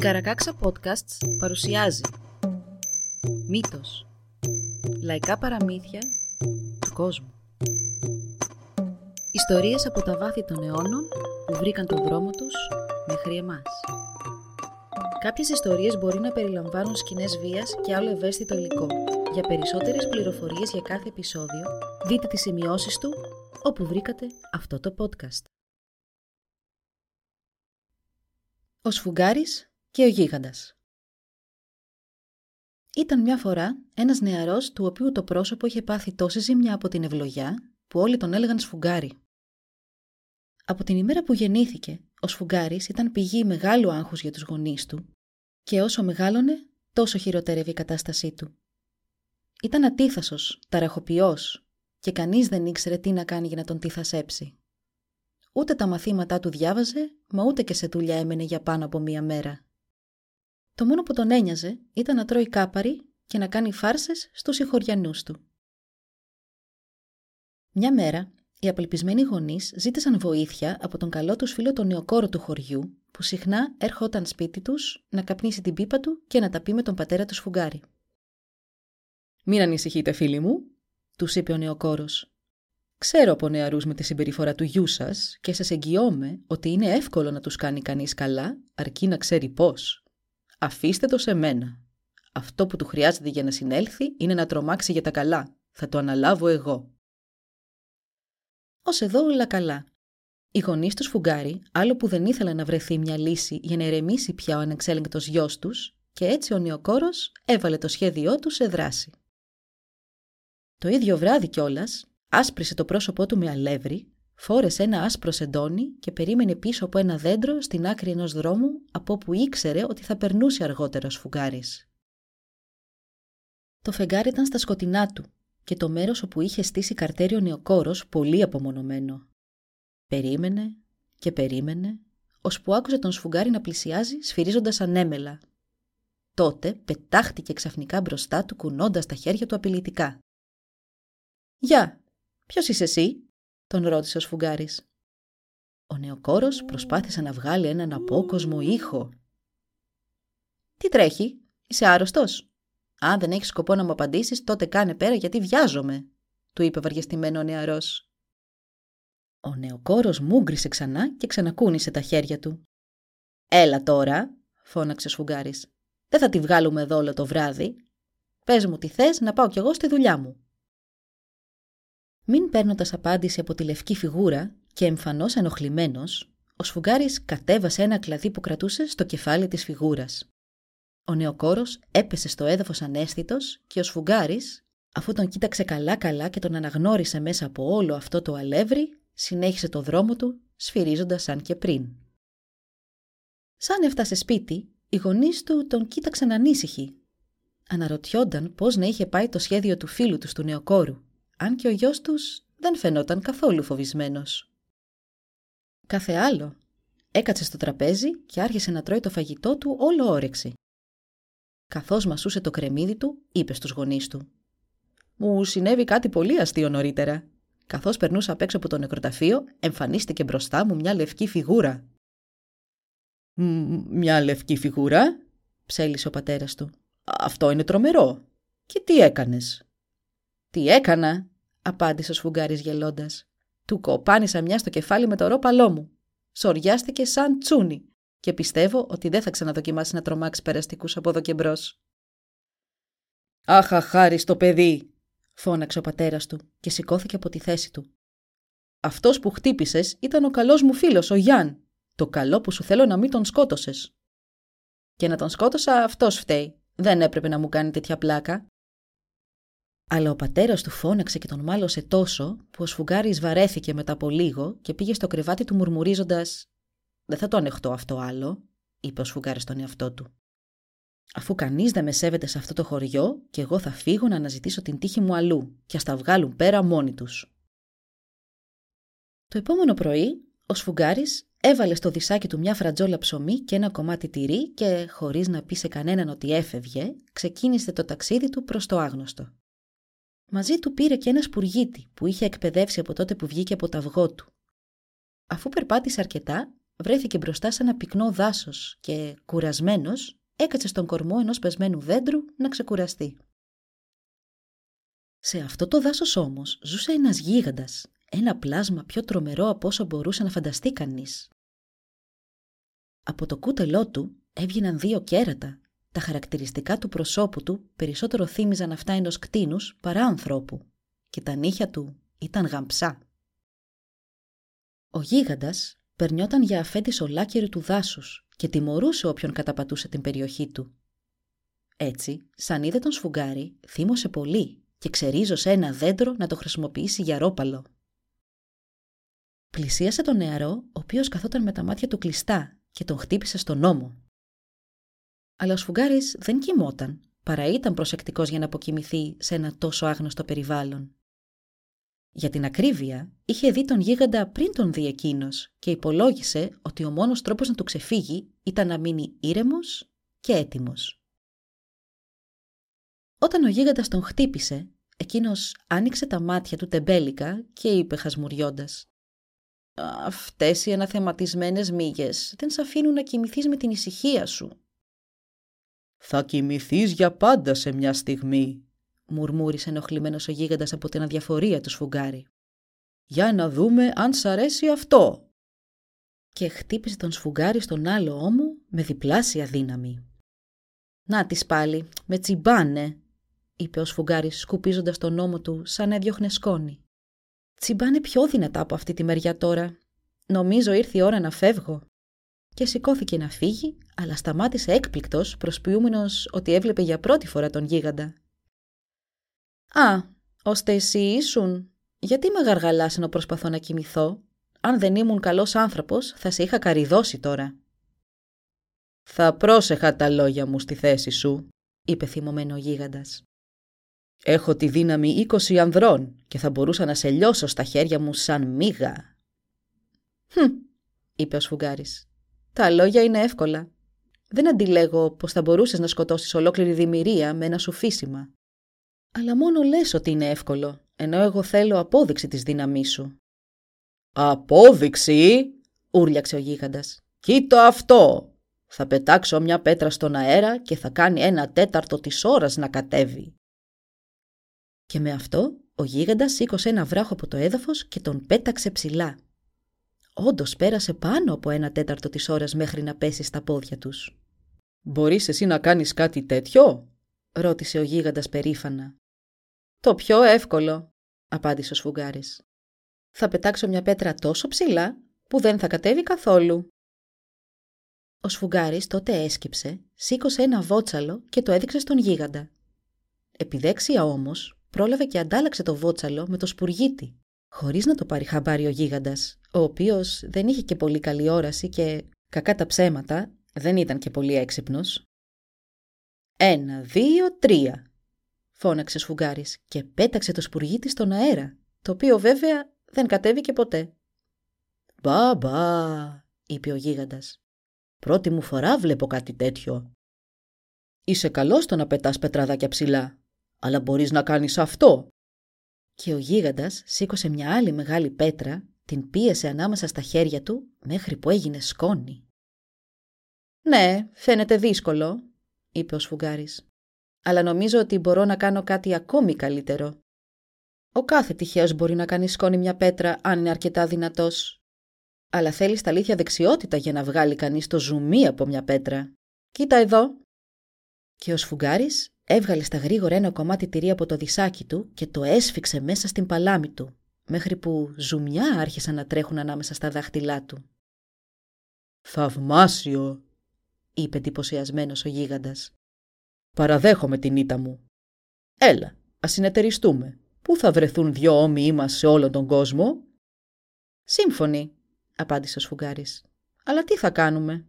Καρακάξα Podcasts παρουσιάζει Μύθος Λαϊκά παραμύθια του κόσμου Ιστορίες από τα βάθη των αιώνων που βρήκαν τον δρόμο τους μέχρι εμάς. Κάποιες ιστορίες μπορεί να περιλαμβάνουν σκηνές βίας και άλλο ευαίσθητο υλικό. Για περισσότερες πληροφορίες για κάθε επεισόδιο, δείτε τις σημειώσεις του όπου βρήκατε αυτό το podcast. Ο Σφουγγάρης και ο Γίγαντας Ήταν μια φορά ένας νεαρός του οποίου το πρόσωπο είχε πάθει τόση ζημιά από την ευλογιά που όλοι τον έλεγαν Σφουγγάρι. Από την ημέρα που γεννήθηκε, ο Σφουγγάρης ήταν πηγή μεγάλου άγχους για τους γονείς του και όσο μεγάλωνε, τόσο χειροτέρευε η κατάστασή του. Ήταν ατίθασος, ταραχοποιός και κανείς δεν ήξερε τι να κάνει για να τον τυθασέψει. Ούτε τα μαθήματά του διάβαζε, μα ούτε και σε δουλειά έμενε για πάνω από μία μέρα. Το μόνο που τον ένοιαζε ήταν να τρώει κάπαρι και να κάνει φάρσες στους συγχωριανούς του. Μια μέρα, οι απελπισμένοι γονείς ζήτησαν βοήθεια από τον καλό τους φίλο τον νεοκόρο του χωριού, που συχνά έρχονταν σπίτι τους να καπνίσει την πίπα του και να τα πει με τον πατέρα του σφουγγάρι. Μην ανησυχείτε, φίλοι μου, τους είπε ο νεοκόρος. Ξέρω από νεαρούς με τη συμπεριφορά του γιού σας και σας εγγυώμαι ότι είναι εύκολο να τους κάνει κανείς καλά, αρκεί να ξέρει πώς. Αφήστε το σε μένα. Αυτό που του χρειάζεται για να συνέλθει είναι να τρομάξει για τα καλά. Θα το αναλάβω εγώ. Ω εδώ όλα καλά. Οι γονείς τους Σφουγγάρι, άλλο που δεν ήθελαν να βρεθεί μια λύση για να ερεμήσει πια ο ανεξέλεγκτος γιος τους, και έτσι ο νεοκόρος έβαλε το σχέδιό του σε δράση. Το ίδιο βράδυ κιόλας, άσπρισε το πρόσωπό του με αλεύρι, φόρεσε ένα άσπρο σεντόνι και περίμενε πίσω από ένα δέντρο στην άκρη ενός δρόμου από όπου ήξερε ότι θα περνούσε αργότερα ο σφουγγάρης. Το φεγγάρι ήταν στα σκοτεινά του και το μέρος όπου είχε στήσει καρτέριο νεοκόρος πολύ απομονωμένο. Περίμενε και περίμενε, ώσπου άκουσε τον σφουγγάρι να πλησιάζει σφυρίζοντας ανέμελα. Τότε πετάχτηκε ξαφνικά μπροστά του κουνώντας τα χέρια του απειλητικά. «Γεια, ποιος είσαι εσύ» τον ρώτησε ο σφουγγάρης. Ο νεοκόρος προσπάθησε να βγάλει έναν απόκοσμο ήχο. «Τι τρέχει, είσαι άρρωστος» Αν δεν έχεις σκοπό να μου απαντήσεις, τότε κάνε πέρα γιατί βιάζομαι, του είπε βαριεστημένο ο νεαρός. Ο νεοκόρος μούγκρισε ξανά και ξανακούνησε τα χέρια του. Έλα τώρα, φώναξε σφουγγάρης. Δεν θα τη βγάλουμε εδώ όλο το βράδυ. Πες μου τι θες να πάω κι εγώ στη δουλειά μου. Μην παίρνοντας απάντηση από τη λευκή φιγούρα και εμφανώς ενοχλημένος, ο σφουγγάρης κατέβασε ένα κλαδί που κρατούσε στο κεφάλι της φιγούρας. Ο νεοκόρος έπεσε στο έδαφος ανέστητος και ο σφουγγάρης, αφού τον κοίταξε καλά-καλά και τον αναγνώρισε μέσα από όλο αυτό το αλεύρι, συνέχισε το δρόμο του, σφυρίζοντας σαν και πριν. Σαν έφτασε σπίτι, οι γονείς του τον κοίταξαν ανήσυχοι. Αναρωτιόνταν πώς να είχε πάει το σχέδιο του φίλου τους του νεοκόρου, αν και ο γιος τους δεν φαινόταν καθόλου φοβισμένος. Κάθε άλλο. Έκατσε στο τραπέζι και άρχισε να τρώει το φαγητό του όλο όρεξη. Καθώς μασούσε το κρεμμύδι του, είπε στους γονείς του. «Μου συνέβη κάτι πολύ αστείο νωρίτερα. Καθώς περνούσα απ' έξω από το νεκροταφείο, εμφανίστηκε μπροστά μου μια λευκή φιγούρα». «Μια λευκή φιγούρα» ψέλισε ο πατέρας του. «Αυτό είναι τρομερό. Και τι έκανες» «Τι έκανα» απάντησε ο σφουγγάρης γελώντας. «Του κοπάνισα μια στο κεφάλι με το ρόπαλό μου. Σοριάστηκε σαν τσούνι και πιστεύω ότι δεν θα ξαναδοκιμάσει να τρομάξει περαστικούς από εδώ και μπρος. «Αχ, αχάριστο παιδί», φώναξε ο πατέρας του και σηκώθηκε από τη θέση του. «Αυτός που χτύπησες ήταν ο καλός μου φίλος, ο Γιάν. Το καλό που σου θέλω να μην τον σκότωσες». «Και να τον σκότωσα αυτός φταίει. Δεν έπρεπε να μου κάνει τέτοια πλάκα». Αλλά ο πατέρας του φώναξε και τον μάλωσε τόσο που ο σφουγγάρης βαρέθηκε μετά από λίγο και πήγε στο κρεβάτι του μουρμουρίζοντας δεν θα το ανεχτώ αυτό άλλο, είπε ο Σφουγγάρη στον εαυτό του. Αφού κανείς δεν με σέβεται σε αυτό το χωριό, και εγώ θα φύγω να αναζητήσω την τύχη μου αλλού, και ας τα βγάλουν πέρα μόνοι τους. Το επόμενο πρωί, ο Σφουγγάρη έβαλε στο δισάκι του μια φρατζόλα ψωμί και ένα κομμάτι τυρί και, χωρίς να πει σε κανέναν ότι έφευγε, ξεκίνησε το ταξίδι του προς το άγνωστο. Μαζί του πήρε και ένα σπουργίτη που είχε εκπαιδεύσει από τότε που βγήκε από το αυγό του. Αφού περπάτησε αρκετά, βρέθηκε μπροστά σε ένα πυκνό δάσος και, κουρασμένος, έκατσε στον κορμό ενός πεσμένου δέντρου να ξεκουραστεί. Σε αυτό το δάσος όμως ζούσε ένας γίγαντας, ένα πλάσμα πιο τρομερό από όσο μπορούσε να φανταστεί κανείς. Από το κούτελό του έβγαιναν δύο κέρατα. Τα χαρακτηριστικά του προσώπου του περισσότερο θύμιζαν αυτά ενός κτίνους παρά ανθρώπου και τα νύχια του ήταν γαμψά. Ο γίγαντας περνιόταν για αφέντης ολάκερη του δάσους και τιμωρούσε όποιον καταπατούσε την περιοχή του. Έτσι, σαν είδε τον σφουγγάρι, θύμωσε πολύ και ξερίζωσε ένα δέντρο να το χρησιμοποιήσει για ρόπαλο. Πλησίασε τον νεαρό, ο οποίος καθόταν με τα μάτια του κλειστά και τον χτύπησε στον ώμο. Αλλά ο σφουγγάρης δεν κοιμόταν, παρά ήταν προσεκτικός για να αποκοιμηθεί σε ένα τόσο άγνωστο περιβάλλον. Για την ακρίβεια, είχε δει τον γίγαντα πριν τον δει εκείνος και υπολόγισε ότι ο μόνος τρόπος να του ξεφύγει ήταν να μείνει ήρεμος και έτοιμος. Όταν ο γίγαντας τον χτύπησε, εκείνος άνοιξε τα μάτια του τεμπέλικα και είπε χασμουριώντας «Αυτές οι αναθεματισμένες μύγες δεν σ' αφήνουν να κοιμηθείς με την ησυχία σου». «Θα κοιμηθείς για πάντα σε μια στιγμή», μουρμούρισε ενοχλημένος ο γίγαντας από την αδιαφορία του σφουγγάρι. «Για να δούμε αν σ' αρέσει αυτό». Και χτύπησε τον σφουγγάρι στον άλλο ώμο με διπλάσια δύναμη. «Να τις πάλι, με τσιμπάνε», είπε ο σφουγγάρης σκουπίζοντας τον ώμο του σαν να έδιωχνε σκόνη. «Τσιμπάνε πιο δυνατά από αυτή τη μεριά τώρα. Νομίζω ήρθε η ώρα να φεύγω». Και σηκώθηκε να φύγει, αλλά σταμάτησε έκπληκτος, προσποιούμενος ότι έβλεπε για πρώτη φορά τον γίγαντα. «Α, ώστε εσύ ήσουν. Γιατί με γαργαλάς ενώ προσπαθώ να κοιμηθώ; Αν δεν ήμουν καλός άνθρωπος, θα σε είχα καριδώσει τώρα». «Θα πρόσεχα τα λόγια μου στη θέση σου», είπε θυμωμένο ο γίγαντας. «Έχω τη δύναμη είκοσι ανδρών και θα μπορούσα να σε λιώσω στα χέρια μου σαν μίγα». «Χμ», είπε ο Σφουγγάρης. «Τα λόγια είναι εύκολα. Δεν αντιλέγω πως θα μπορούσες να σκοτώσεις ολόκληρη δημιουργία με ένα σουφίσιμα. Αλλά μόνο λες ότι είναι εύκολο, ενώ εγώ θέλω απόδειξη της δύναμής σου. «Απόδειξη» ούρλιαξε ο γίγαντας. «Κοίτα αυτό! Θα πετάξω μια πέτρα στον αέρα και θα κάνει ένα τέταρτο της ώρας να κατέβει». Και με αυτό ο γίγαντας σήκωσε ένα βράχο από το έδαφος και τον πέταξε ψηλά. Όντως πέρασε πάνω από ένα τέταρτο της ώρας μέχρι να πέσει στα πόδια τους. «Μπορείς εσύ να κάνεις κάτι τέτοιο» ρώτησε ο γίγαντας περήφανα. «Το πιο εύκολο», απάντησε ο σφουγγάρης. «Θα πετάξω μια πέτρα τόσο ψηλά που δεν θα κατέβει καθόλου». Ο σφουγγάρης τότε έσκυψε, σήκωσε ένα βότσαλο και το έδειξε στον γίγαντα. Επιδέξια όμως, πρόλαβε και αντάλλαξε το βότσαλο με το σπουργίτι, χωρίς να το πάρει χαμπάρι ο γίγαντας, ο οποίος δεν είχε και πολύ καλή όραση και, κακά τα ψέματα, δεν ήταν και πολύ έξυπνος. «Ένα, δύο, τρία», φώναξε Σφουγγάρης και πέταξε το σπουργίτι στον αέρα, το οποίο βέβαια δεν κατέβηκε ποτέ. «Μπα, μπα», είπε ο γίγαντας. «Πρώτη μου φορά βλέπω κάτι τέτοιο». «Είσαι καλός στο να πετάς πετραδάκια ψηλά, αλλά μπορείς να κάνεις αυτό». Και ο γίγαντας σήκωσε μια άλλη μεγάλη πέτρα, την πίεσε ανάμεσα στα χέρια του μέχρι που έγινε σκόνη. «Ναι, φαίνεται δύσκολο», είπε ο Σφουγγάρης αλλά νομίζω ότι μπορώ να κάνω κάτι ακόμη καλύτερο. Ο κάθε τυχαίος μπορεί να κάνει σκόνη μια πέτρα αν είναι αρκετά δυνατός. Αλλά θέλεις στα αλήθεια δεξιότητα για να βγάλει κανείς το ζουμί από μια πέτρα. Κοίτα εδώ. Και ο Σφουγγάρης έβγαλε στα γρήγορα ένα κομμάτι τυρί από το δισάκι του και το έσφιξε μέσα στην παλάμη του, μέχρι που ζουμιά άρχισαν να τρέχουν ανάμεσα στα δάχτυλά του. «Θαυμάσιο», είπε εντυπωσιασμένος ο γίγαντας. Παραδέχομαι την ήττα μου. Έλα, ας συνεταιριστούμε. Πού θα βρεθούν δυο όμοιοι μας σε όλον τον κόσμο; Σύμφωνοι, απάντησε ο Σφουγγάρης. Αλλά τι θα κάνουμε;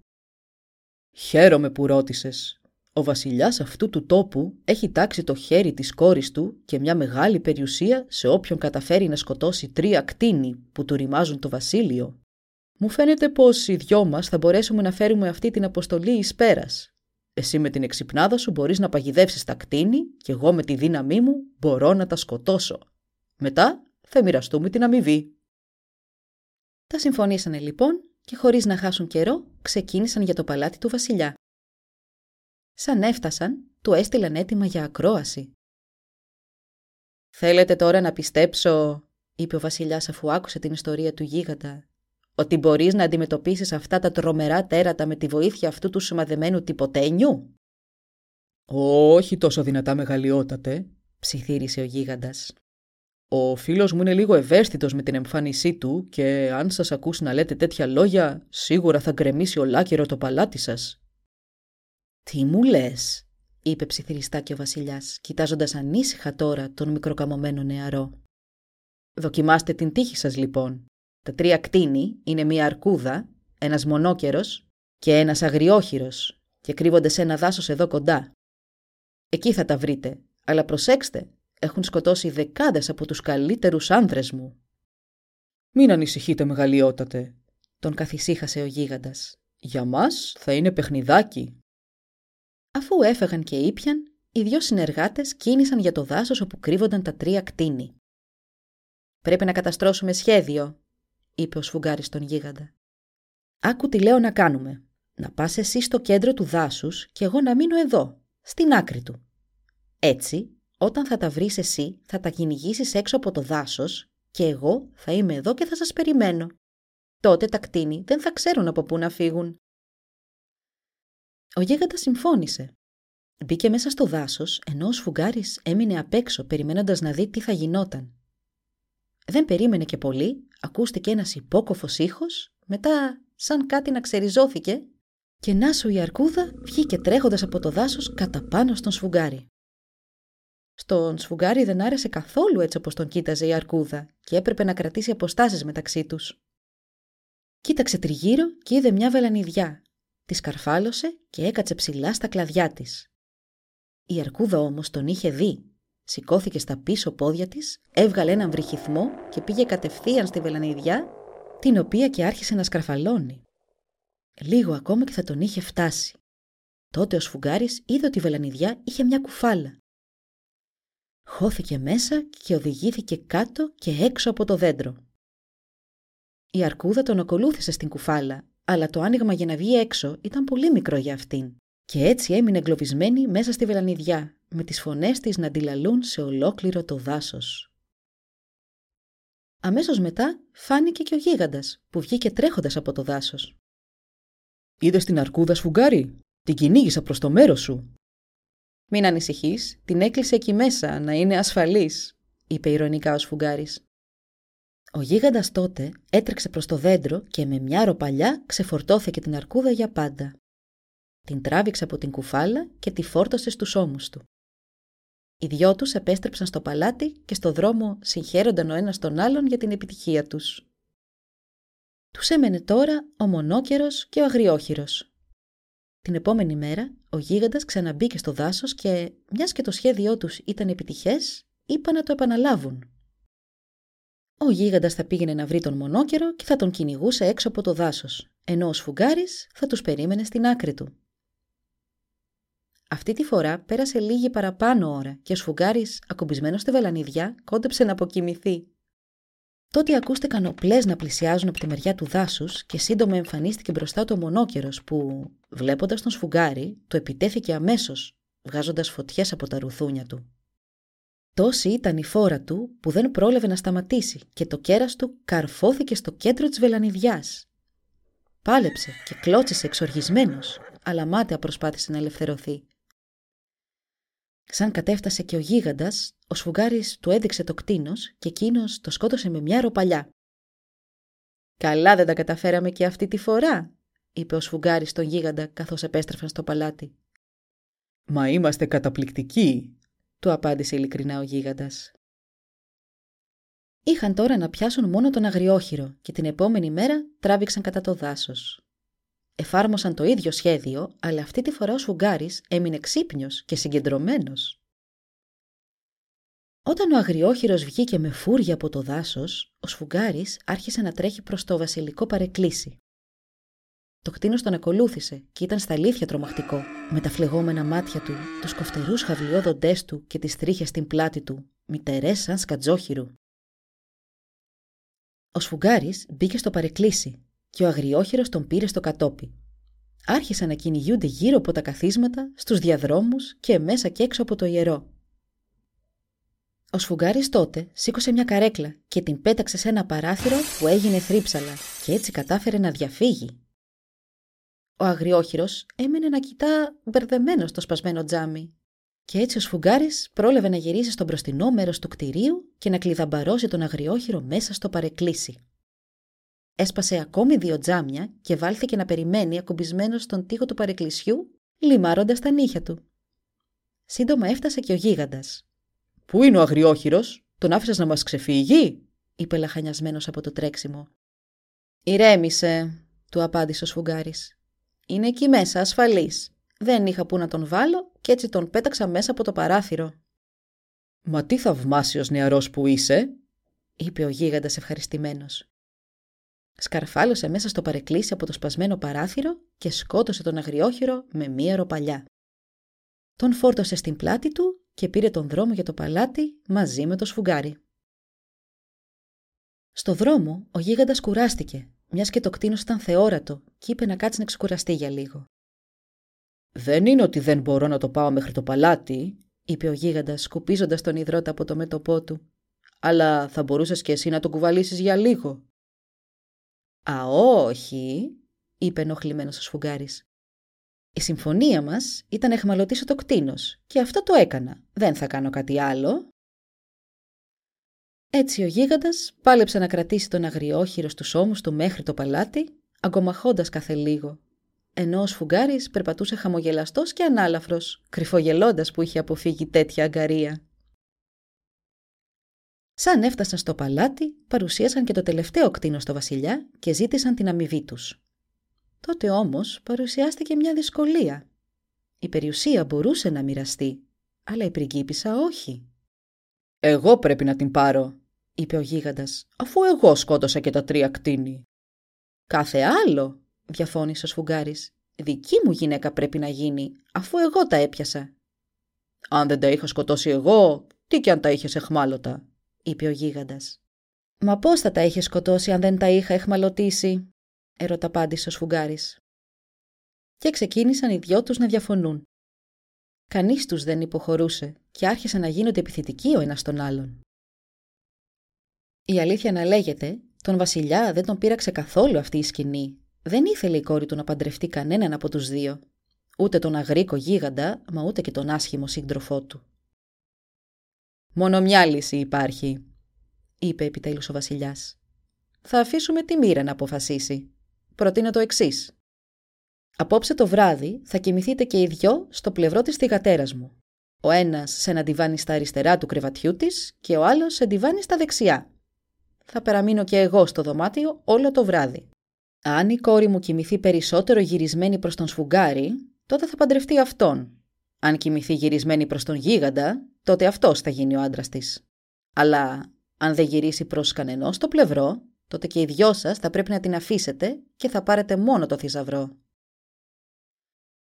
Χαίρομαι που ρώτησες. Ο βασιλιάς αυτού του τόπου έχει τάξει το χέρι της κόρης του και μια μεγάλη περιουσία σε όποιον καταφέρει να σκοτώσει τρία κτίνη που του ρημάζουν το βασίλειο. Μου φαίνεται πως οι δυο μας θα μπορέσουμε να φέρουμε αυτή την αποστολή εις πέρας εσύ με την εξυπνάδα σου μπορείς να παγιδεύσεις τα κτίνη και εγώ με τη δύναμή μου μπορώ να τα σκοτώσω. Μετά θα μοιραστούμε την αμοιβή. Τα συμφωνήσανε λοιπόν και χωρίς να χάσουν καιρό ξεκίνησαν για το παλάτι του βασιλιά. Σαν έφτασαν, του έστειλαν έτοιμα για ακρόαση. «Θέλετε τώρα να πιστέψω», είπε ο βασιλιάς αφού άκουσε την ιστορία του γίγαντα, «ότι μπορείς να αντιμετωπίσεις αυτά τα τρομερά τέρατα με τη βοήθεια αυτού του σημαδεμένου τυποτένιου» «Όχι τόσο δυνατά μεγαλειότατε», ψιθύρισε ο γίγαντας. «Ο φίλος μου είναι λίγο ευαίσθητος με την εμφάνισή του και αν σας ακούσει να λέτε τέτοια λόγια, σίγουρα θα γκρεμίσει ολάκερο το παλάτι σας». «Τι μου λες», είπε ψιθυριστά και ο βασιλιάς, κοιτάζοντας ανήσυχα τώρα τον μικροκαμωμένο νεαρό. «Δοκιμάστε την τύχη σας λοιπόν. Τα τρία κτίνη είναι μία αρκούδα, ένας μονόκερος και ένας αγριόχειρος και κρύβονται σε ένα δάσος εδώ κοντά. Εκεί θα τα βρείτε. Αλλά προσέξτε, έχουν σκοτώσει δεκάδες από τους καλύτερους άνδρες μου. Μην ανησυχείτε μεγαλειότατε, τον καθησύχασε ο γίγαντας. Για μας θα είναι παιχνιδάκι. Αφού έφεγαν και ήπιαν, οι δυο συνεργάτες κίνησαν για το δάσος όπου κρύβονταν τα τρία κτίνη. «Πρέπει να καταστρώσουμε σχέδιο», είπε ο σφουγγάρης τον γίγαντα. «Άκου τι λέω να κάνουμε. Να πας εσύ στο κέντρο του δάσους και εγώ να μείνω εδώ, στην άκρη του. Έτσι, όταν θα τα βρεις εσύ, θα τα κυνηγήσεις έξω από το δάσος και εγώ θα είμαι εδώ και θα σας περιμένω. Τότε τα κτίνη δεν θα ξέρουν από πού να φύγουν. Ο γίγαντας συμφώνησε. Μπήκε μέσα στο δάσος, ενώ ο σφουγγάρης έμεινε απ' έξω, περιμένοντας να δει τι θα γινόταν. Δεν περίμενε και πολύ, ακούστηκε ένας υπόκοφος ήχος, μετά σαν κάτι να ξεριζώθηκε και να σου η αρκούδα βγήκε τρέχοντας από το δάσος κατά πάνω στον σφουγγάρι. Στον σφουγγάρι δεν άρεσε καθόλου έτσι όπως τον κοίταζε η αρκούδα και έπρεπε να κρατήσει αποστάσεις μεταξύ τους. Κοίταξε τριγύρω και είδε μια βελανιδιά. Της σκαρφάλωσε και έκατσε ψηλά στα κλαδιά της. Η αρκούδα όμως τον είχε δει. Σηκώθηκε στα πίσω πόδια της, έβγαλε έναν βρυχυθμό και πήγε κατευθείαν στη βελανιδιά, την οποία και άρχισε να σκαρφαλώνει. Λίγο ακόμα και θα τον είχε φτάσει. Τότε ο σφουγγάρης είδε ότι η βελανιδιά είχε μια κουφάλα. Χώθηκε μέσα και οδηγήθηκε κάτω και έξω από το δέντρο. Η αρκούδα τον ακολούθησε στην κουφάλα, αλλά το άνοιγμα για να βγει έξω ήταν πολύ μικρό για αυτήν και έτσι έμεινε εγκλωβισμένη μέσα στη βελανιδιά, με τις φωνές της να αντιλαλούν σε ολόκληρο το δάσος. Αμέσως μετά φάνηκε και ο γίγαντας, που βγήκε τρέχοντας από το δάσος. Είδες την αρκούδα σφουγγάρι; Την κυνήγησα προς το μέρος σου. Μην ανησυχείς, την έκλεισε εκεί μέσα να είναι ασφαλής, είπε ηρωνικά ο σφουγγάρη. Ο γίγαντας τότε έτρεξε προς το δέντρο και με μια ροπαλιά ξεφορτώθηκε την αρκούδα για πάντα. Την τράβηξε από την κουφάλα και τη φόρτωσε στους ώμους του. Οι δυο τους επέστρεψαν στο παλάτι και στο δρόμο συγχαίρονταν ο ένας τον άλλον για την επιτυχία τους. Τους έμενε τώρα ο μονόκερος και ο αγριόχειρος. Την επόμενη μέρα, ο γίγαντας ξαναμπήκε στο δάσος και, μιας και το σχέδιό τους ήταν επιτυχές, είπαν να το επαναλάβουν. Ο γίγαντας θα πήγαινε να βρει τον μονόκερο και θα τον κυνηγούσε έξω από το δάσος, ενώ ο σφουγγάρης θα τους περίμενε στην άκρη του. Αυτή τη φορά πέρασε λίγη παραπάνω ώρα και ο σφουγγάρης, ακουμπισμένος στη βελανιδιά, κόντεψε να αποκοιμηθεί. Τότε ακούστηκαν οπλές να πλησιάζουν από τη μεριά του δάσους και σύντομα εμφανίστηκε μπροστά του ο μονόκερος που, βλέποντας τον σφουγγάρι, το επιτέθηκε αμέσως, βγάζοντας φωτιές από τα ρουθούνια του. Τόση ήταν η φόρα του που δεν πρόλαβε να σταματήσει και το κέρας του καρφώθηκε στο κέντρο της βελανιδιάς. Πάλεψε και κλώτσισε εξοργισμένος, αλλά μάταια προσπάθησε να ελευθερωθεί. Σαν κατέφτασε και ο γίγαντας, ο σφουγγάρης του έδειξε το κτίνος και εκείνος το σκότωσε με μια ροπαλιά. «Καλά δεν τα καταφέραμε και αυτή τη φορά», είπε ο σφουγγάρης στον γίγαντα καθώς επέστρεφαν στο παλάτι. «Μα είμαστε καταπληκτικοί», του απάντησε ειλικρινά ο γίγαντας. Είχαν τώρα να πιάσουν μόνο τον αγριόχειρο και την επόμενη μέρα τράβηξαν κατά το δάσος. Εφάρμοσαν το ίδιο σχέδιο, αλλά αυτή τη φορά ο Σφουγγάρης έμεινε ξύπνιος και συγκεντρωμένος. Όταν ο αγριόχειρος βγήκε με φούρια από το δάσος, ο Σφουγγάρης άρχισε να τρέχει προς το βασιλικό παρεκκλήσι. Το κτίνος τον ακολούθησε και ήταν στα αλήθεια τρομακτικό, με τα φλεγόμενα μάτια του, τους κοφτερούς χαυλιόδοντές του και τις τρίχες στην πλάτη του, μητερές σαν σκατζόχυρου. Ο Σφουγγάρης μπήκε στο παρεκκλήσι και ο αγριόχειρος τον πήρε στο κατόπι. Άρχισαν να κυνηγούνται γύρω από τα καθίσματα, στους διαδρόμους και μέσα και έξω από το ιερό. Ο Σφουγγάρης τότε σήκωσε μια καρέκλα και την πέταξε σε ένα παράθυρο που έγινε θρύψαλα και έτσι κατάφερε να διαφύγει. Ο αγριόχειρος έμενε να κοιτά μπερδεμένο στο σπασμένο τζάμι και έτσι ο Σφουγγάρης πρόλαβε να γυρίσει στο μπροστινό μέρος του κτηρίου και να κλειδαμπαρώσει τον αγριόχειρο μέσα στο παρεκκλήσι. Έσπασε ακόμη δύο τζάμια και βάλθηκε να περιμένει ακουμπισμένος στον τοίχο του παρεκκλησιού, λιμάροντας τα νύχια του. Σύντομα έφτασε και ο γίγαντας. Πού είναι ο αγριόχειρος, τον άφησες να μας ξεφύγει, είπε λαχανιασμένος από το τρέξιμο. Ηρέμησε, του απάντησε ο Σφουγγάρης. Είναι εκεί μέσα, ασφαλής. Δεν είχα που να τον βάλω και έτσι τον πέταξα μέσα από το παράθυρο. Μα τι θαυμάσιος νεαρός που είσαι, είπε ο γίγαντας ευχαριστημένος. Σκαρφάλωσε μέσα στο παρεκκλήσι από το σπασμένο παράθυρο και σκότωσε τον αγριόχειρο με μία ροπαλιά. Τον φόρτωσε στην πλάτη του και πήρε τον δρόμο για το παλάτι μαζί με το σφουγγάρι. Στο δρόμο ο γίγαντας κουράστηκε, μιας και το κτίνος ήταν θεόρατο και είπε να κάτσει να ξεκουραστεί για λίγο. «Δεν είναι ότι δεν μπορώ να το πάω μέχρι το παλάτι», είπε ο γίγαντας σκουπίζοντας τον υδρότα από το μέτωπό του. «Αλλά θα μπορούσες και εσύ να το κουβαλήσεις για λίγο». «Α, όχι», είπε ενοχλημένος ο σφουγγάρης. Η συμφωνία μας ήταν να εχμαλωτήσω το κτίνος και αυτό το έκανα. Δεν θα κάνω κάτι άλλο. Έτσι ο γίγαντας πάλεψε να κρατήσει τον αγριόχειρο στους ώμους του μέχρι το παλάτι, αγκομαχώντας κάθε λίγο. Ενώ ο σφουγγάρης περπατούσε χαμογελαστός και ανάλαφρος, κρυφογελώντας που είχε αποφύγει τέτοια αγκαρία. Σαν έφτασαν στο παλάτι, παρουσίασαν και το τελευταίο κτίνο στο βασιλιά και ζήτησαν την αμοιβή τους. Τότε όμως παρουσιάστηκε μια δυσκολία. Η περιουσία μπορούσε να μοιραστεί, αλλά η πριγκίπισσα όχι. «Εγώ πρέπει να την πάρω», είπε ο γίγαντας, «αφού εγώ σκότωσα και τα τρία κτίνη». «Κάθε άλλο», διαφώνησε ο Σφουγγάρης. «Δική μου γυναίκα πρέπει να γίνει, αφού εγώ τα έπιασα». «Αν δεν τα είχα σκοτώσει εγώ, τι κι αν τα είχες εχμάλωτα», είπε ο γίγαντας. «Μα πώς θα τα είχε σκοτώσει αν δεν τα είχα εχμαλωτήσει», ερωταπάντησε ο Σφουγγάρης. Και ξεκίνησαν οι δυο τους να διαφωνούν. Κανείς τους δεν υποχωρούσε και άρχισαν να γίνονται επιθετικοί ο ένας τον άλλον. Η αλήθεια να λέγεται, τον βασιλιά δεν τον πείραξε καθόλου αυτή η σκηνή. Δεν ήθελε η κόρη του να παντρευτεί κανέναν από τους δύο. Ούτε τον αγρίκο γίγαντα, μα ούτε και τον άσχημο σύντροφό του. «Μόνο μια λύση υπάρχει», είπε επιτέλους ο βασιλιάς. «Θα αφήσουμε τη μοίρα να αποφασίσει προτείνω το εξής. Απόψε το βράδυ θα κοιμηθείτε και οι δυο στο πλευρό της θηγατέρας μου. Ο ένας σε ένα διβάνι στα αριστερά του κρεβατιού της και ο άλλος σε διβάνι στα δεξιά. Θα περαμείνω και εγώ στο δωμάτιο όλο το βράδυ. Αν η κόρη μου κοιμηθεί περισσότερο γυρισμένη προς τον σφουγγάρι, τότε θα παντρευτεί αυτόν. Αν κοιμηθεί γυρισμένη προς τον γίγαντα, τότε αυτός θα γίνει ο άντρας της. Αλλά αν δεν γυρίσει προς κανενός το πλευρό, τότε και οι δυο σας θα πρέπει να την αφήσετε και θα πάρετε μόνο το θησαυρό.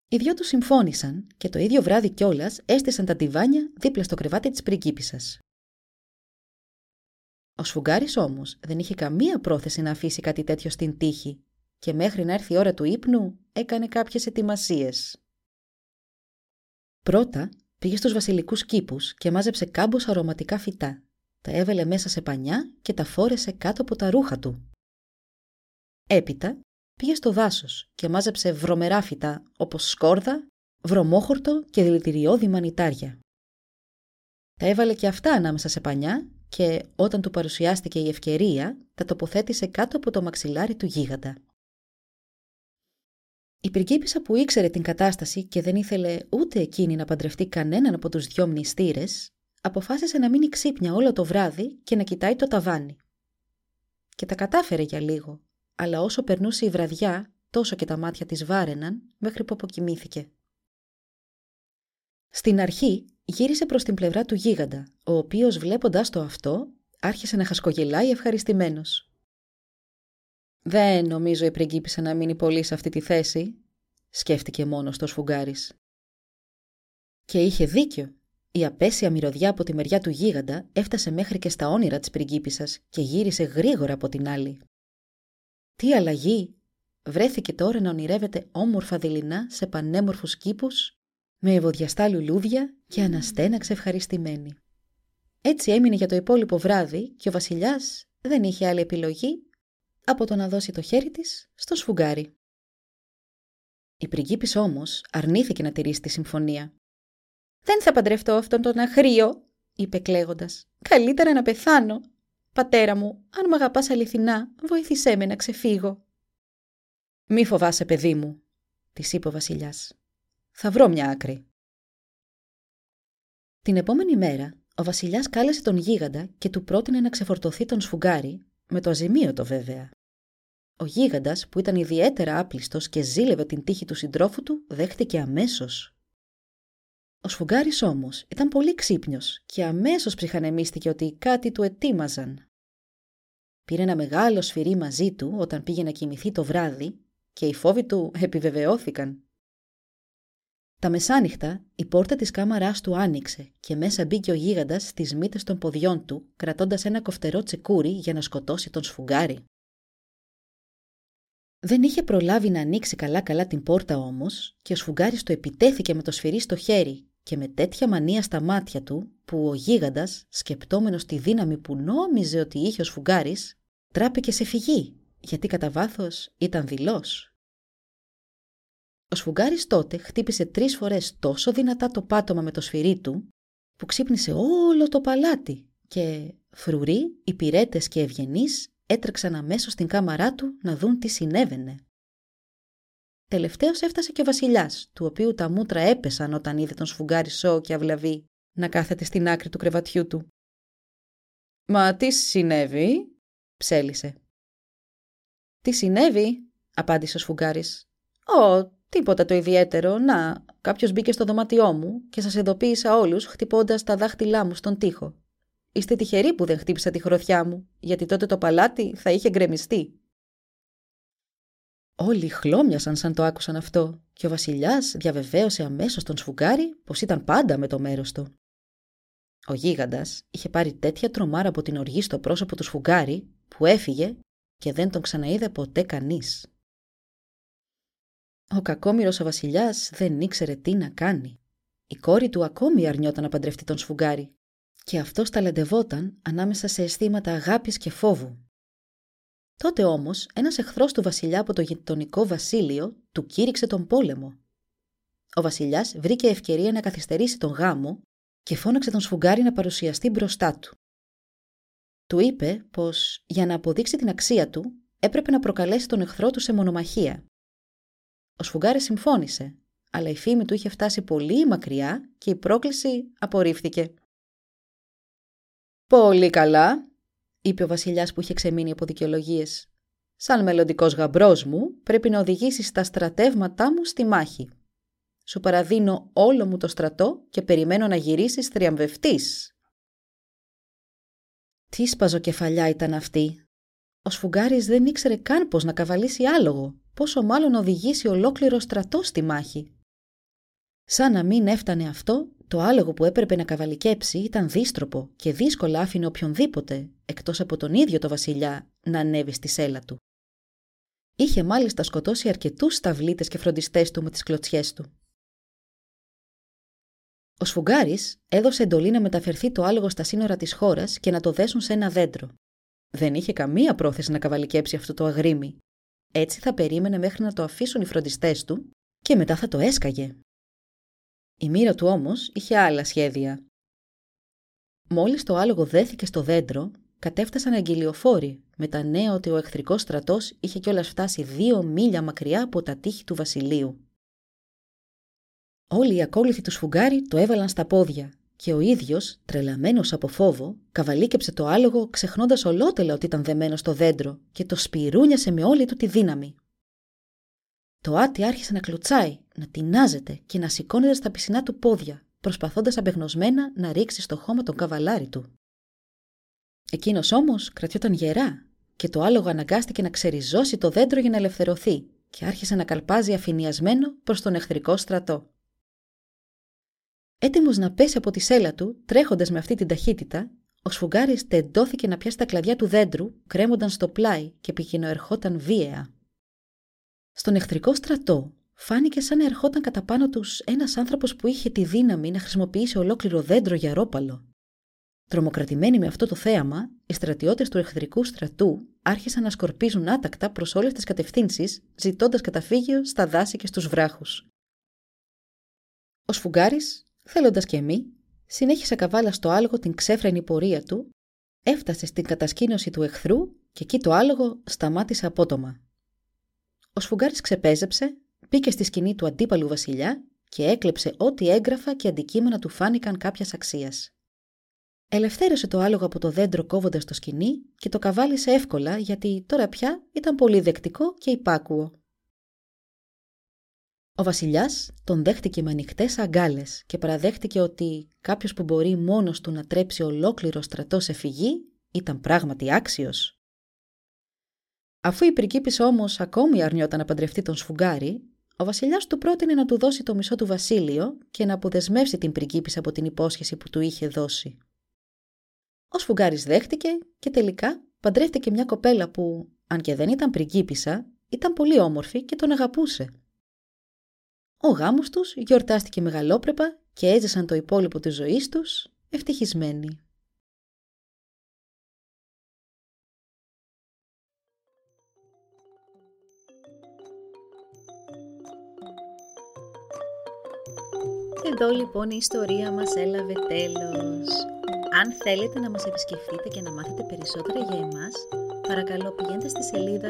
Οι δυο τους συμφώνησαν και το ίδιο βράδυ κιόλας έστησαν τα τιβάνια δίπλα στο κρεβάτι της πριγκίπισσας. Ο Σφουγγάρης όμως δεν είχε καμία πρόθεση να αφήσει κάτι τέτοιο στην τύχη και μέχρι να έρθει η ώρα του ύπνου έκανε κάποιες ετοιμασίες. Πρώτα πήγε στους βασιλικούς κήπους και μάζεψε κάμπος αρωματικά φυτά τα έβαλε μέσα σε πανιά και τα φόρεσε κάτω από τα ρούχα του. Έπειτα πήγε στο δάσος και μάζεψε βρωμερά φυτά όπως σκόρδα, βρωμόχορτο και δηλητηριώδη μανιτάρια. Τα έβαλε και αυτά ανάμεσα σε πανιά και όταν του παρουσιάστηκε η ευκαιρία τα τοποθέτησε κάτω από το μαξιλάρι του γίγαντα. Η πριγκίπισσα που ήξερε την κατάσταση και δεν ήθελε ούτε εκείνη να παντρευτεί κανέναν από τους δυο μνηστήρες, αποφάσισε να μείνει ξύπνια όλο το βράδυ και να κοιτάει το ταβάνι. Και τα κατάφερε για λίγο, αλλά όσο περνούσε η βραδιά, τόσο και τα μάτια της βάρεναν μέχρι που αποκοιμήθηκε. Στην αρχή γύρισε προς την πλευρά του γίγαντα, ο οποίος βλέποντας το αυτό άρχισε να χασκογελάει ευχαριστημένος. «Δεν νομίζω η πριγκίπισσα να μείνει πολύ σε αυτή τη θέση», σκέφτηκε μόνος το σφουγγάρης. Και είχε δίκιο. Η απέσια μυρωδιά από τη μεριά του γίγαντα έφτασε μέχρι και στα όνειρα της πριγκίπισσας και γύρισε γρήγορα από την άλλη. Τι αλλαγή! βρέθηκε τώρα να ονειρεύεται όμορφα δειλινά σε πανέμορφους κήπους με ευωδιαστά λουλούδια και αναστέναξε ευχαριστημένη. Έτσι έμεινε για το υπόλοιπο βράδυ και ο βασιλιάς δεν είχε άλλη επιλογή από το να δώσει το χέρι της στο σφουγγάρι. Η πριγκίπης όμως αρνήθηκε να τηρήσει τη συμφωνία. «Δεν θα παντρευτώ αυτόν τον αχρίο», είπε κλαίγοντας. «Καλύτερα να πεθάνω. Πατέρα μου, αν μ' αγαπάς αληθινά, βοήθησέ με να ξεφύγω». «Μη φοβάσαι, παιδί μου», της είπε ο βασιλιάς. «Θα βρω μια άκρη». Την επόμενη μέρα, ο βασιλιάς κάλεσε τον γίγαντα και του πρότεινε να ξεφορτωθεί τον σφουγγάρι, με το αζημίωτο βέβαια. Ο γίγαντας, που ήταν ιδιαίτερα άπλιστος και ζήλευε την τύχη του συντρόφου του, δέχτηκε αμέσως. Ο σφουγγάρης όμως ήταν πολύ ξύπνιος και αμέσως ψυχανεμίστηκε ότι κάτι του ετοίμαζαν. Πήρε ένα μεγάλο σφυρί μαζί του όταν πήγε να κοιμηθεί το βράδυ και οι φόβοι του επιβεβαιώθηκαν. Τα μεσάνυχτα η πόρτα της κάμαράς του άνοιξε και μέσα μπήκε ο γίγαντας στις μύτες των ποδιών του κρατώντας ένα κοφτερό τσεκούρι για να σκοτώσει τον σφουγγάρι. Δεν είχε προλάβει να ανοίξει καλά-καλά την πόρτα όμως και ο σφουγγάρης το επιτέθηκε με το σφυρί στο χέρι και με τέτοια μανία στα μάτια του που ο γίγαντας, σκεπτόμενος τη δύναμη που νόμιζε ότι είχε ο σφουγγάρης, τράπηκε σε φυγή γιατί κατά βάθος ήταν δηλός. Ο σφουγγάρης τότε χτύπησε τρεις φορές τόσο δυνατά το πάτωμα με το σφυρί του που ξύπνησε όλο το παλάτι και φρουροί, υπηρέτε και ευγενείς έτρεξαν αμέσως στην κάμαρά του να δουν τι συνέβαινε. Τελευταίος έφτασε και ο βασιλιάς, του οποίου τα μούτρα έπεσαν όταν είδε τον σφουγγάρι σώο και αυλαβή να κάθεται στην άκρη του κρεβατιού του. «Μα τι συνέβη» ψέλισε. «Τι συνέβη» απάντησε ο σφουγγάρης. «Ω, τίποτα το ιδιαίτερο. Να, κάποιος μπήκε στο δωμάτιό μου και σας ειδοποίησα όλους χτυπώντας τα δάχτυλά μου στον τοίχο. Είστε τυχεροί που δεν χτύπησα τη χρωθιά μου, γιατί τότε το παλάτι θα είχε γκρεμιστεί. Όλοι χλώμιασαν σαν το άκουσαν αυτό και ο βασιλιάς διαβεβαίωσε αμέσως τον σφουγγάρι πως ήταν πάντα με το μέρος του. Ο γίγαντας είχε πάρει τέτοια τρομάρα από την οργή στο πρόσωπο του σφουγγάρι που έφυγε και δεν τον ξαναείδε ποτέ κανείς. Ο κακόμοιρος ο βασιλιάς δεν ήξερε τι να κάνει. Η κόρη του ακόμη αρνιόταν να παντρευτεί τον σφουγγάρι και αυτός ταλαντευόταν ανάμεσα σε αισθήματα αγάπης και φόβου. Τότε όμως ένας εχθρός του βασιλιά από το γειτονικό βασίλειο του κήρυξε τον πόλεμο. Ο βασιλιάς βρήκε ευκαιρία να καθυστερήσει τον γάμο και φώναξε τον σφουγγάρι να παρουσιαστεί μπροστά του. Του είπε πως για να αποδείξει την αξία του έπρεπε να προκαλέσει τον εχθρό του σε μονομαχία. Ο σφουγγάρης συμφώνησε, αλλά η φήμη του είχε φτάσει πολύ μακριά και η πρόκληση απορρίφθηκε. Πολύ καλά, είπε ο βασιλιάς που είχε ξεμείνει από δικαιολογίες. Σαν μελλοντικός γαμπρός μου, πρέπει να οδηγήσεις τα στρατεύματά μου στη μάχη. Σου παραδίνω όλο μου το στρατό και περιμένω να γυρίσεις θριαμβευτής. Τι σπαζοκεφαλιά ήταν αυτή. Ο Σφουγγάρης δεν ήξερε καν πώς να καβαλήσει άλογο, πόσο μάλλον οδηγήσει ολόκληρο στρατό στη μάχη. Σαν να μην έφτανε αυτό, το άλογο που έπρεπε να καβαλικέψει ήταν δύστροπο και δύσκολα άφηνε οποιονδήποτε, εκτός από τον ίδιο το βασιλιά, να ανέβει στη σέλα του. Είχε μάλιστα σκοτώσει αρκετούς σταυλίτες και φροντιστές του με τις κλωτσιές του. Ο Σφουγγάρης έδωσε εντολή να μεταφερθεί το άλογο στα σύνορα της χώρας και να το δέσουν σε ένα δέντρο. Δεν είχε καμία πρόθεση να καβαλικέψει αυτό το αγρίμι. Έτσι θα περίμενε μέχρι να το αφήσουν οι φροντιστές του και μετά θα το έσκαγε. Η μοίρα του όμως είχε άλλα σχέδια. Μόλις το άλογο δέθηκε στο δέντρο, κατέφτασαν αγγελιοφόροι με τα νέα ότι ο εχθρικός στρατός είχε κιόλας φτάσει δύο μίλια μακριά από τα τείχη του βασιλείου. Όλοι οι ακόλουθοι του σφουγγάρι το έβαλαν στα πόδια και ο ίδιος, τρελαμένος από φόβο, καβαλίκεψε το άλογο ξεχνώντας ολότελα ότι ήταν δεμένο στο δέντρο και το σπυρούνιασε με όλη του τη δύναμη. Το άτι άρχισε να κλωτσάει, να τεινάζεται και να σηκώνεται στα πισινά του πόδια, προσπαθώντας απεγνωσμένα να ρίξει στο χώμα τον καβαλάρι του. Εκείνος όμως κρατιόταν γερά και το άλογο αναγκάστηκε να ξεριζώσει το δέντρο για να ελευθερωθεί και άρχισε να καλπάζει αφηνιασμένο προς τον εχθρικό στρατό. Έτοιμος να πέσει από τη σέλα του, τρέχοντας με αυτή την ταχύτητα, ο σφουγγάρης τεντώθηκε να πιάσει τα κλαδιά του δέντρου, κρέμονταν στο πλάι και πηγαινοερχόταν βίαια. Στον εχθρικό στρατό φάνηκε σαν να ερχόταν κατά πάνω τους ένας άνθρωπος που είχε τη δύναμη να χρησιμοποιήσει ολόκληρο δέντρο για ρόπαλο. Τρομοκρατημένοι με αυτό το θέαμα, οι στρατιώτες του εχθρικού στρατού άρχισαν να σκορπίζουν άτακτα προς όλες τις κατευθύνσεις, ζητώντας καταφύγιο στα δάση και στους βράχους. Ο Σφουγγάρης, θέλοντας και εμείς, συνέχισε καβάλα στο άλογο την ξέφρενη πορεία του, έφτασε στην κατασκήνωση του εχθρού και εκεί το άλογο σταμάτησε απότομα. Ο Σφουγγάρης ξεπέζεψε, μπήκε στη σκηνή του αντίπαλου βασιλιά και έκλεψε ό,τι έγγραφα και αντικείμενα του φάνηκαν κάποιας αξίας. Ελευθέρωσε το άλογο από το δέντρο κόβοντας το σκηνή και το καβάλισε εύκολα γιατί τώρα πια ήταν πολύ δεκτικό και υπάκουο. Ο βασιλιάς τον δέχτηκε με ανοιχτές αγκάλες και παραδέχτηκε ότι κάποιος που μπορεί μόνος του να τρέψει ολόκληρο στρατό σε φυγή ήταν πράγματι άξιος. Αφού η πριγκίπισσα όμως ακόμη αρνιόταν να παντρευτεί τον σφουγγάρι, ο βασιλιάς του πρότεινε να του δώσει το μισό του βασίλειο και να αποδεσμεύσει την πριγκίπισσα από την υπόσχεση που του είχε δώσει. Ο σφουγγάρης δέχτηκε και τελικά παντρεύτηκε μια κοπέλα που, αν και δεν ήταν πριγκίπισσα, ήταν πολύ όμορφη και τον αγαπούσε. Ο γάμος τους γιορτάστηκε μεγαλόπρεπα και έζησαν το υπόλοιπο της ζωής τους ευτυχισμένοι. Εδώ λοιπόν η ιστορία μας έλαβε τέλος. Αν θέλετε να μας επισκεφτείτε και να μάθετε περισσότερα για εμάς, παρακαλώ πηγαίνετε στη σελίδα